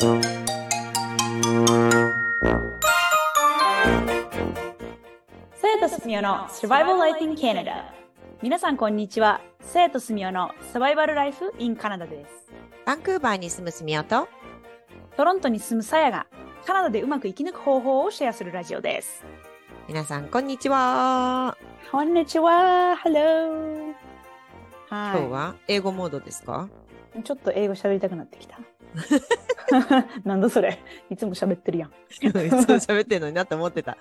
生とすみおの Survival Life in Canada 皆さんこんにちは。生とすみおのサバイバルライフ in カナダです。バンクーバーに住むすみおと、トロントに住むさやがカナダでうまく生き抜く方法をシェアするラジオです。皆さんこんにちは。こんにちは。Hello は今日は英語モードですか？いちょっと英語喋りたくなってきた なんだそれいつも喋ってるやん いつも喋ってんのになって思ってた。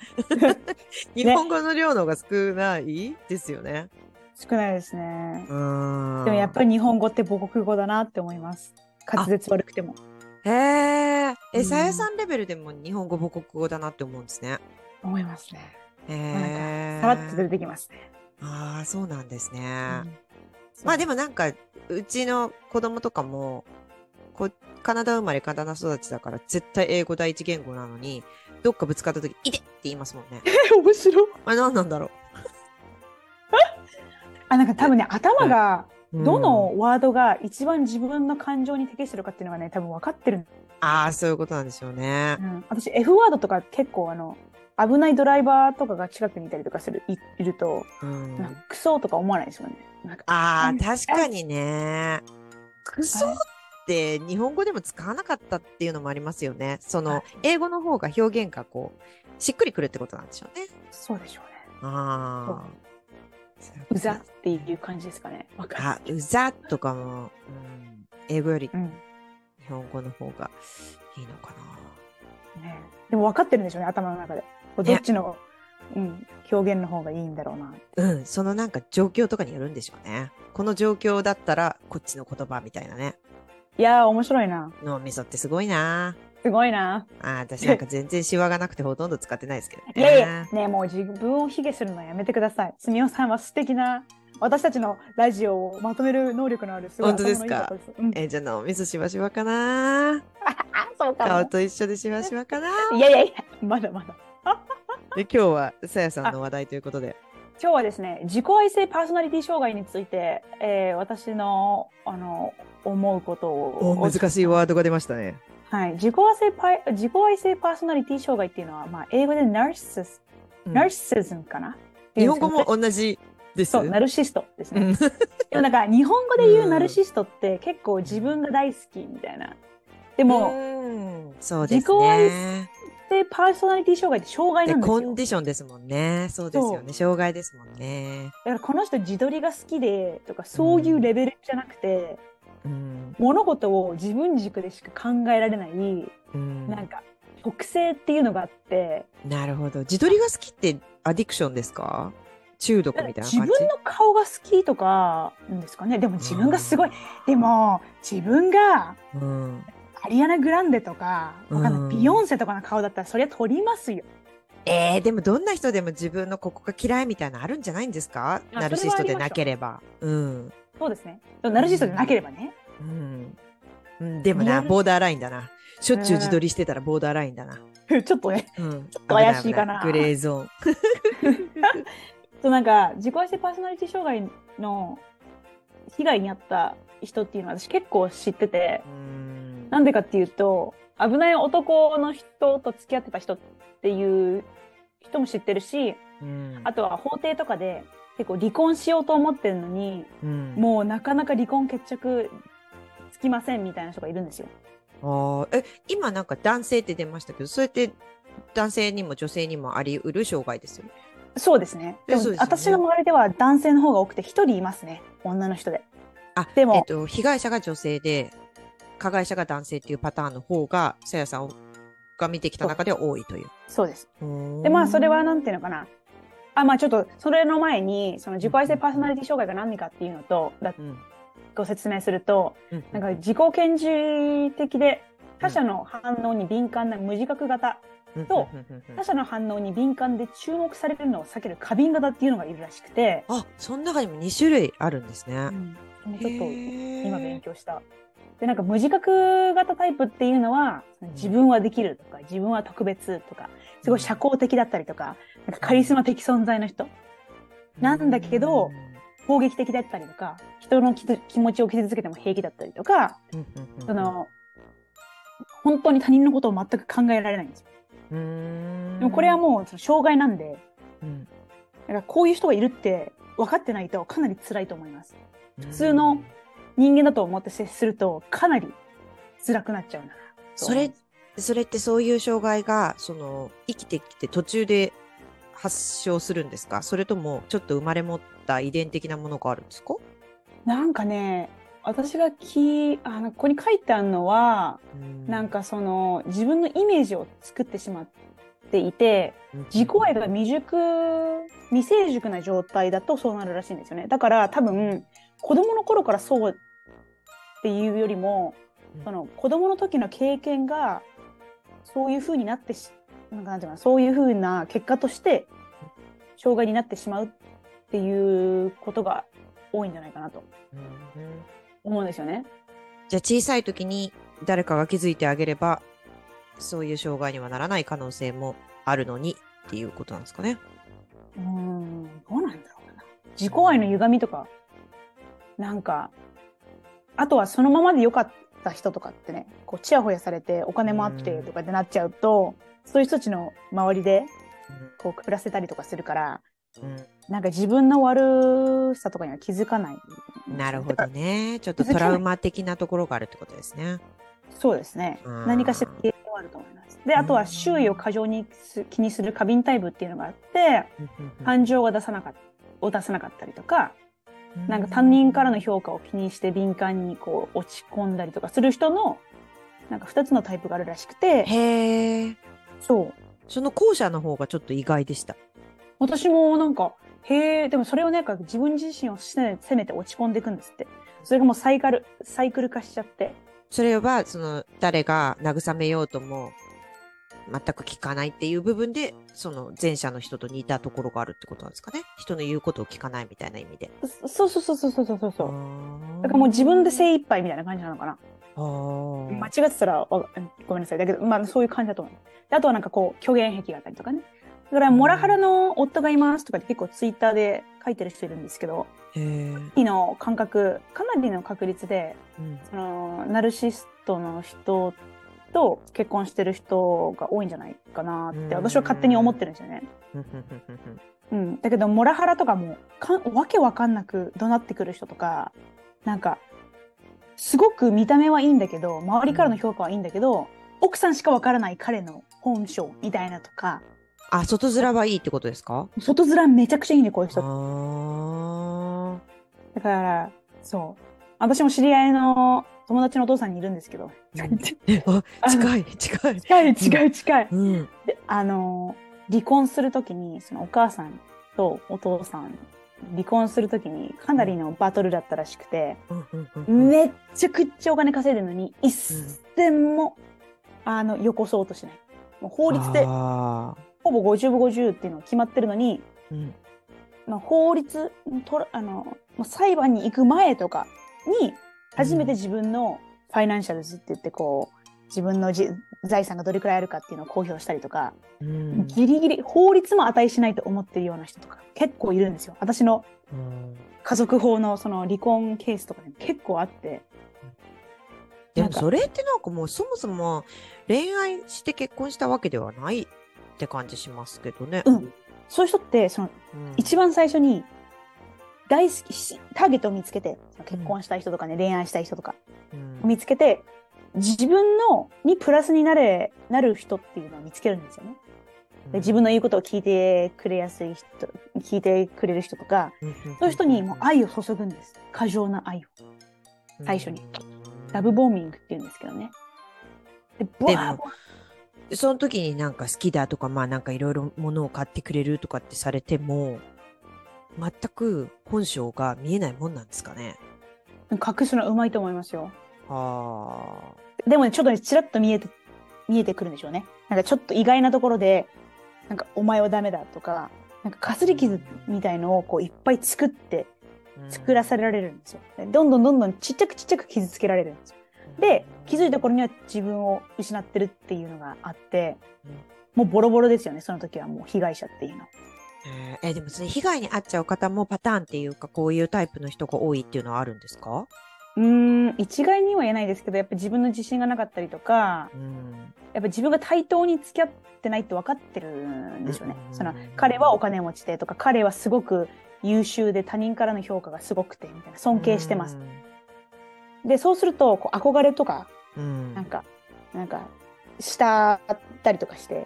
日本語の量の方が少ないですよね。少ないですね。でもやっぱり日本語って母国語だなって思います滑舌悪くてもり。へえ。うえ、んさやさんレベルでも日本語母国語だなって思うんですね。思いますねへえ。かさらっと出てきますね、ああ、そうなんですね。うんまあでもなんか、うちの子供とかも、こう、カナダ生まれ、カナダ育ちだから、絶対英語第一言語なのに、どっかぶつかった時、いてって言いますもんね。面白い。あれ何なんだろあなんか多分ね頭がう。どうんのワードが一番自分の感情に適してるかっていうのがね多分分かってる、ああ、そういうことなんでしょうね。う。ん、私 F ワードとか結構あの危ないドライバーとかが近くにいたりとかするいいると、うん。クソとか思わないですよね。なんかああ、うん。確かにね。クソ？って日本語でも使わなかったっていうのもありますよね。その、英語の方が表現がこう、しっくりくるってことなんでしょうね。そうでしょうねああ。うざっていう感じですかね分かあ、うざとかも、うん、英語より日本語の方がいいのかな。ね、でも分かってるんでしょうね頭の中でどっちの、うん、表現の方がいいんだろうなうん、そのなんか状況とかによるんでしょうね。この状況だったらこっちの言葉みたいなね。いやー面白いな脳みそってすごいな。すごいなあー私なんか全然シワがなくてほとんど使ってないですけどね。いやいや、ねもう自分を卑下するのはやめてください。すみおさんは素敵な、私たちのラジオをまとめる能力のある、すごい本当ですか？頭のいい方です。うん、えーじゃあ脳みそしわしわかなあ、そうかも。顔と一緒でしわしわかないやいやいや、まだまだ。で今日はさやさんの話題ということで。今日はですね、自己愛性パーソナリティ障害について、えー私の、あの、思うことを。お難しいワードが出ましたね。はい。自己愛性パイ、自己愛性パーソナリティ障害っていうのは、まあ、英語でナルシス、うんナルシズムかな？日本語も同じです。そう、ナルシストですね。うんでもなんか日本語で言うナルシストって結構自分が大好きみたいな。でも、うんそうです自己愛ね。でパーソナリティ障害って障害でなんですよ。コンディションですもんね。そうですよね。障害ですもんね。だからこの人自撮りが好きでとかそういうレベルじゃなくて、うん。物事を自分軸でしか考えられない、うんなんか特性っていうのがあって、なるほど。自撮りが好きってアディクションですか？中毒みたいな自感じ？分の顔が好きとかですかね。でも自分がすごい。でも自分がうん。アリアナ・グランデとか、わかんないうんビヨンセとかの顔だったらそりゃ撮りますよ。えー、でもどんな人でも自分のここが嫌いみたいなのあるんじゃないんですか？あナルシストでなければ。うん。そうですね。ナルシストでなければね。うん。うん、でもな、ボーダーラインだな。しょっちゅう自撮りしてたらボーダーラインだな。ちょっとね。うん。ちょっと怪しいかなグレーゾーン。そうなんか自己愛性パーソナリティ障害の被害に遭った人っていうのは私結構知ってて、うんなんでかっていうと、危ない男の人と付き合ってた人っていう人も知ってるし、うんあとは法廷とかで結構離婚しようと思ってるのに、うんもうなかなか離婚決着つきませんみたいな人がいるんですよ。あーえ今なんか男性って出ましたけどそれって男性にも女性にもあり得る障害ですよね？そうですね。でもね私の周りでは男性の方が多くて一人いますね。女の人で。あでもえっと、被害者が女性で加害者が男性っていうパターンの方がさやさんが見てきた中では多いという。そうです。ででまあそれはなんていうのかなあまあちょっとそれの前にその自己愛性パーソナリティ障害が何かっていうのとだうんご説明するとうんなんか自己顕示的で他者の反応に敏感な無自覚型と他者の反応に敏感で注目されるのを避ける過敏型っていうのがいるらしくて、あその中にも2種類あるんですね。うんちょっと今今勉強した。でなんか無自覚型タイプっていうのは自分はできるとか自分は特別とかすごい社交的だったりとかなんかカリスマ的存在の人。なんだけど攻撃的だったりとか人の気気持ちを傷つけても平気だったりとかその本当に他人のことを全く考えられないんですよ。でもこれはもうその障害なんで、うん、だからこういう人がいるって分かってないとかなり辛いと思います。普通の人間だと思って接するとかなり辛くなっちゃうんだな。それ、それってそういう障害が、その、生きてきて途中で発症するんですか？それとも、ちょっと生まれ持った遺伝的なものがあるんですか？なんかね、私がきあのここに書いてあるのは、なん、かその自分のイメージを作ってしまっていて、自己愛が未熟、未成熟な状態だとそうなるらしいんですよね。だから多分、子供の頃からそうっていうよりも、うんその子供の時の経験がそういう風になってし、なんかなんていうかな、そういう風な結果として障害になってしまうっていうことが多いんじゃないかなと思うんですよね。じゃあ小さい時に誰かが気づいてあげれば、そういう障害にはならない可能性もあるのにっていうことなんですかね。うーん、どうなんだろうな。自己愛の歪みとか、なんか、あとはそのままで良かった人とかってね、こう、ちやほやされてお金もあってとかってなっちゃうと、そういう人たちの周りで、こう、暮らせたりとかするから、うんなんか自分の悪さとかには気づかない。なるほどね。ちょっとトラウマ的なところがあるってことですね。そうですねうん。何かしら経験はあると思います。で、あとは周囲を過剰にす気にする過敏タイプっていうのがあって、感情が出さなかった、を出さなかったりとか、なんか他人からの評価を気にして敏感にこう落ち込んだりとかする人の、なんか二つのタイプがあるらしくて、へえ。そう。その後者の方がちょっと意外でした。私もなんか、へえ、でもそれをね、なんか自分自身を責め責めて落ち込んでいくんですって。それがもうサイカル、サイクル化しちゃって。それは、その、誰が慰めようとも、全く聞かないっていう部分で、その前者の人と似たところがあるってことなんですかね。人の言うことを聞かないみたいな意味で。そそうそうそうそうそうそうそう。うだからもう自分で精一杯みたいな感じなのかな。間違ってたらわごめんなさい。だけど、まあそういう感じだと思う。であとはなんかこう、虚言癖があったりとかね。だから、モラハラの夫がいますとかって結構ツイッターで書いてる人いるんですけど、へえ。いの感覚、かなりの確率で、うんその、ナルシストの人と結婚してる人が多いんじゃないかなって、私は勝手に思ってるんですよね。うん。だけど、モラハラとかもかん、わけわかんなく怒鳴ってくる人とか、なんか、すごく見た目はいいんだけど、周りからの評価はいいんだけど、奥さんしかわからない彼の本性みたいなとか、あ、外面はいいってことですか？外面めちゃくちゃいいね、こういう人。あだから、そう。私も知り合いの友達のお父さんにいるんですけど、近い、近い。近い近い近い。うん。で、あの、離婚するときに、そのお母さんとお父さん、離婚するときにかなりのバトルだったらしくて、うんうんうんうんめっちゃくっちゃお金稼いでるのに、一銭も、あの、よこそうとしない。もう法律であほぼ50分50っていうのが決まってるのに、ーうんまあ、法律とらあの、裁判に行く前とかに、初めて自分のファイナンシャルズって言って、こう、自分のじ財産がどれくらいあるかっていうのを公表したりとか、うんギリギリ法律も値しないと思ってるような人とか結構いるんですよ。私のうん家族法のその離婚ケースとかでも結構あって。でもそれってなんかもうそもそも恋愛して結婚したわけではないって感じしますけどね。うんそういう人って、そのうん一番最初に大好きし、ターゲットを見つけて、結婚したい人とかね、恋愛したい人とかうん見つけて、自分のにプラスになれ、なる人っていうのを見つけるんですよね。で自分の言うことを聞いてくれやすい人、聞いてくれる人とか、そういう人にもう愛を注ぐんです。過剰な愛を。最初にラブボーミングって言うんですけどね。で、ボワその時になんか好きだとか、まあなんかいろいろ物を買ってくれるとかってされても、全く本性が見えないもんなんですかね。隠すのうまいと思いますよ。あでもね、ちょっとね、ちらっと見えて、見えてくるんでしょうね。なんかちょっと意外なところで、なんかお前はダメだとか、なんかかすり傷みたいのをこういっぱい作って、あ。作らされられるんですよ。でどんどんどんどんちっちゃくちっちゃく傷つけられるんですよ。で、気づいた頃には自分を失ってるっていうのがあって、もうボロボロですよね、その時はもう被害者っていうの。えーえでもそれ被害に遭っちゃう方もパターンっていうかこういうタイプの人が多いっていうのはあるんですか？うーん、一概には言えないですけど、やっぱ自分の自信がなかったりとか、うん。やっぱ自分が対等に付き合ってないって分かってるんですよね。うんその彼はお金持ちでとか、彼はすごく優秀で他人からの評価がすごくてみたいな尊敬してます。で、そうするとこう憧れとかうん。なんかなんかしたったりとかして、うん。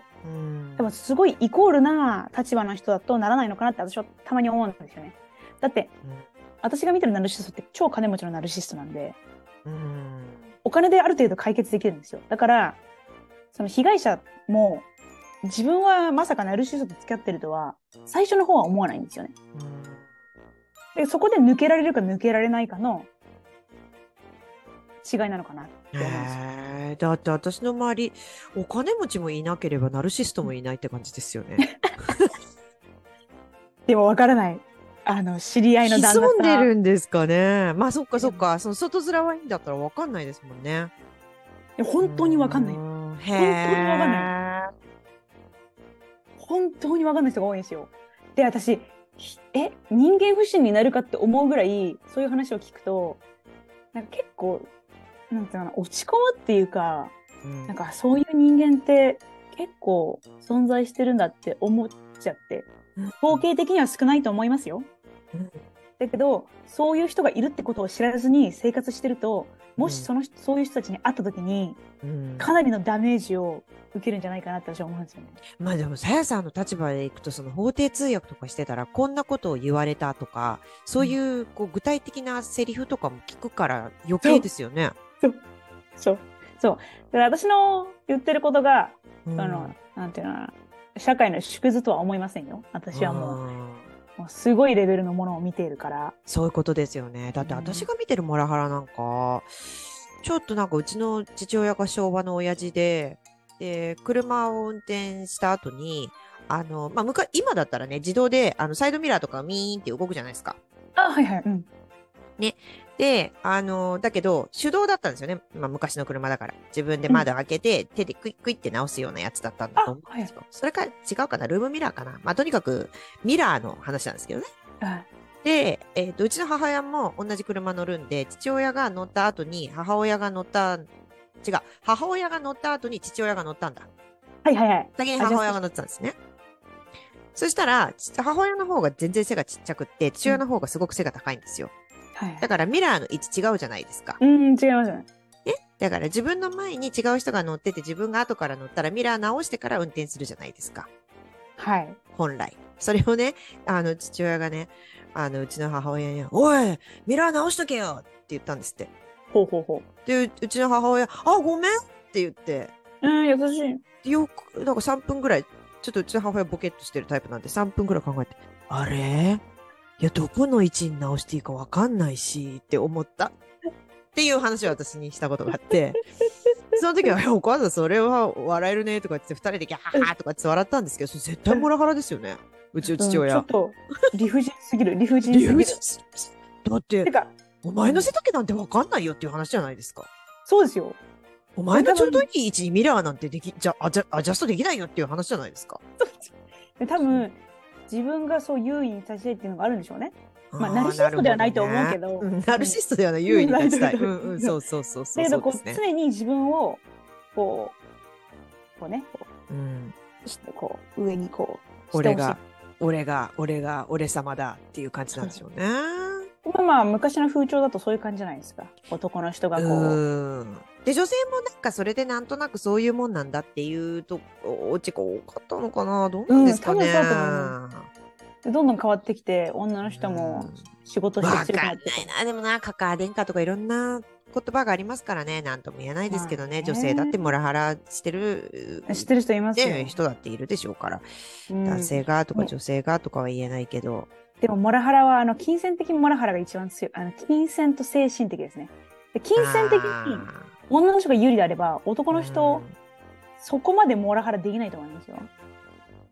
でもすごいイコールな立場の人だとならないのかなって私はたまに思うんですよね。だって私が見てるナルシストって超金持ちのナルシストなんで、うん。お金である程度解決できるんですよ。だから、その被害者も、自分はまさかナルシストと付き合ってるとは、最初の方は思わないんですよね。でそこで抜けられるか抜けられないかの違いなのかなって思うんですよ。だって私の周り、お金持ちもいなければナルシストもいないって感じですよね。でもわからない。あの、知り合いの旦那さん。潜んでるんですかね。まあそっかそっか。その外面はいいんだったらわかんないですもんね。本当にわかんない。本当にわかんな本当にわかんない人が多いんですよ。で、私、ひえ、人間不信になるかって思うぐらい、そういう話を聞くと、なんか結構、なんていうのかな、落ち込むっていうか、うんなんかそういう人間って結構存在してるんだって思っちゃって、統計的には少ないと思いますよ。うんだけど、そういう人がいるってことを知らずに生活してると、もしその人、そういう人たちに会った時に、うんかなりのダメージを受けるんじゃないかなって私は思うんですよね。まあでも、さやさんの立場でいくと、その法廷通訳とかしてたら、こんなことを言われたとか、そういう、こう、具体的なセリフとかも聞くから余計ですよね。そう。そう。だから私の言ってることが、うんあの、なんていうのかな、社会の縮図とは思いませんよ。私はもう、うんもうすごいレベルのものを見ているから。そういうことですよね。だってうん私が見てるモラハラなんか、ちょっとなんかうちの父親が昭和の親父で、で、車を運転した後に、あの、まあ、むか、今だったらね、自動で、あの、サイドミラーとかミーンって動くじゃないですか。あ、はいはい。うん。で、あの、だけど、手動だったんですよね。まあ、昔の車だから。自分で窓開けて、手でクイックイって直すようなやつだったんだと思うんですよ。それか違うかな？ルームミラーかな？まあ、とにかく、ミラーの話なんですけどね。あで、えっ、と、うちの母親も同じ車乗るんで、父親が乗った後に母親が乗った、違う、母親が乗った後に父親が乗ったんだ。はいはいはい。先に母親が乗ってたんですね。そしたら、ち母親の方が全然背がちっちゃくって、父親の方がすごく背が高いんですよ。はいだからミラーの位置違うじゃないですか。うん、違いますね。だから自分の前に違う人が乗ってて自分が後から乗ったらミラー直してから運転するじゃないですか。はい。本来。それをね、あの、父親がね、あの、うちの母親に、おいミラー直しとけよって言ったんですって。ほうほうほで、ううちの母親、あ、ごめんって言って、う。うん、優しい。でよく、なんか3分ぐらい、ちょっとうちの母親ボケっとしてるタイプなんで3分ぐらい考えて、あれ？いや、どこの位置に直していいかわかんないし、って思った。っていう話を私にしたことがあって、その時は、お母さんそれは笑えるねとか言って、二人でギャーとかって笑ったんですけど、それ絶対モラハラですよね。うちの父親。うんちょっと、理不尽すぎる、理不尽すぎる。理不尽すだってて、か、お前の背丈なんてわかんないよっていう話じゃないですか。そうですよ。お前のちょうどいい位置にミラーなんてでき、じゃ、アジャアジャストできないよっていう話じゃないですか。で多分、自分がそう優位に立ちたいっていうのがあるんでしょうね。まあーナルシストではないと思うけどナルシストではない、優位に立ちたい。ううん んうん、そうそうそうそう。だけど、こう。常に自分を、こう、こうね、こうん。う、してこう、上にこう、俺が俺が、俺が、俺様だっていう感じなんでしょうね。まあまあ、昔の風潮だとそういう感じじゃないですか。男の人がこう、うん。で、女性もなんかそれでなんとなくそういうもんなんだっていうと、おちが多かったのかな？どうなんですかね？うんどんどん変わってきて、女の人も仕事してわかんな。でもな、カカア殿下とかいろんな言葉がありますからね。なんとも言えないですけどね。まあね女性だってモラハラしてる、知ってる人いますよ。ね、人だっているでしょうから。うん男性がとかうん女性がとかは言えないけど。でも、モラハラは、あの、金銭的にモラハラが一番強い。あの、金銭と精神的ですね。で金銭的にあ女の人が有利であれば、男ーの人、そこまでモラハラできないと思いますよ。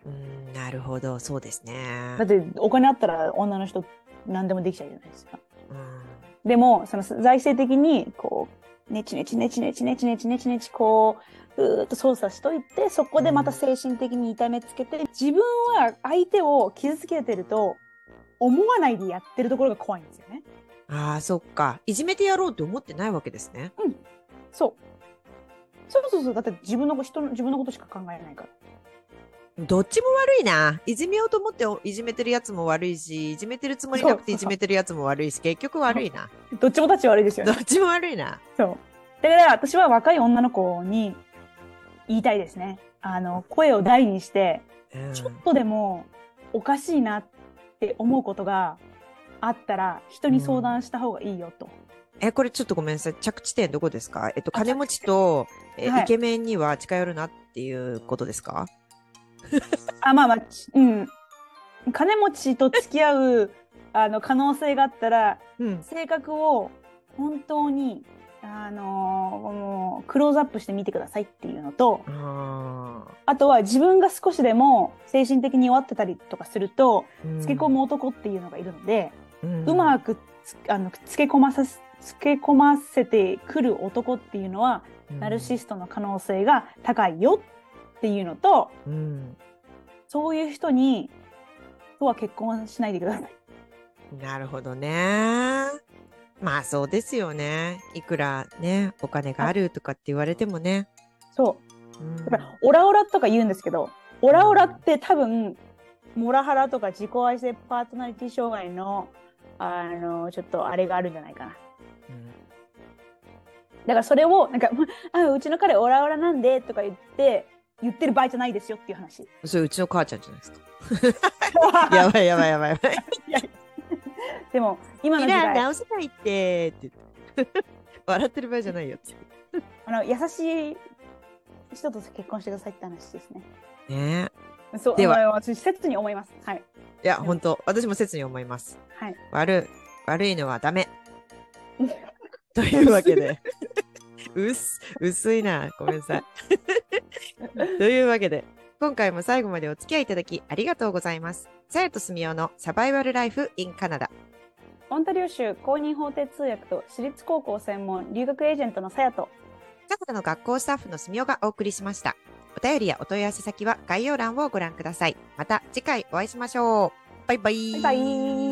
うんうんなるほど、そうですね。だって、お金あったら女の人何でもできちゃうじゃないですか。うんでも、その財政的に、こう、ねちねちねちねちねちねちねちねち、こう、うーっと操作しといて、そこでまた精神的に痛めつけて、自分は相手を傷つけてると思わないでやってるところが怖いんですよね。ああ、そっか。いじめてやろうって思ってないわけですね。そう。そうそうそう。だって自分の人の、自分のことしか考えないから。どっちも悪いな。いじめようと思っていじめてるやつも悪いし、いじめてるつもりなくていじめてるやつも悪いし、結局悪いな。どっちも立ち悪いですよね。どっちも悪いな。そう。だから私は若い女の子に言いたいですね。あの、声を大にして、うんちょっとでもおかしいなって思うことがあったら、人に相談した方がいいよと。え、これちょっとごめんなさい。着地点どこですか？えっと、あ金持ちと、えはい。イケメンには近寄るなっていうことですか？あ、まあまあ、ちうん。金持ちと付き合う、あの、可能性があったら、うん。性格を本当に、あのもうクローズアップしてみてくださいっていうのと、ああとは自分が少しでも精神的に弱ってたりとかすると、ーつけ込む男っていうのがいるので、うん。うまくつあのつけ込まさすつけ込ませてくる男っていうのは、ナルシストの可能性が高いよっていうのと、うん。そういう人に、とは結婚はしないでください。なるほどね。まあそうですよね。いくらね、お金があるとかって言われてもね。そう。うんやっぱりオラオラとか言うんですけど、オラオラって多分、モラハラとか自己愛性パーソナリティ障害の、あの、ちょっとあれがあるんじゃないかな。うんだからそれを、なんか、あ、うちの彼オラオラなんでとか言って、言ってる場合じゃないですよっていう話。それうちの母ちゃんじゃないですか。やばいやばいやばいやばい。でも、今の時代、直せないってって言って。笑ってる場合じゃないよって。あの、優しい人と結婚してくださいって話ですね。ねそう、では私、切に思います。はい。いや、本当私も切に思います。はい。悪い、悪いのはダメ。というわけで。うっす、薄いな。ごめんなさい。というわけで、今回も最後までお付き合いいただきありがとうございます。さやとすみおのサバイバルライフ in カナダ。オンタリオ州公認法廷通訳と私立高校専門留学エージェントのさやと、カナダの学校スタッフのすみおがお送りしました。お便りやお問い合わせ先は概要欄をご覧ください。また次回お会いしましょう。バイバイ。バイバイ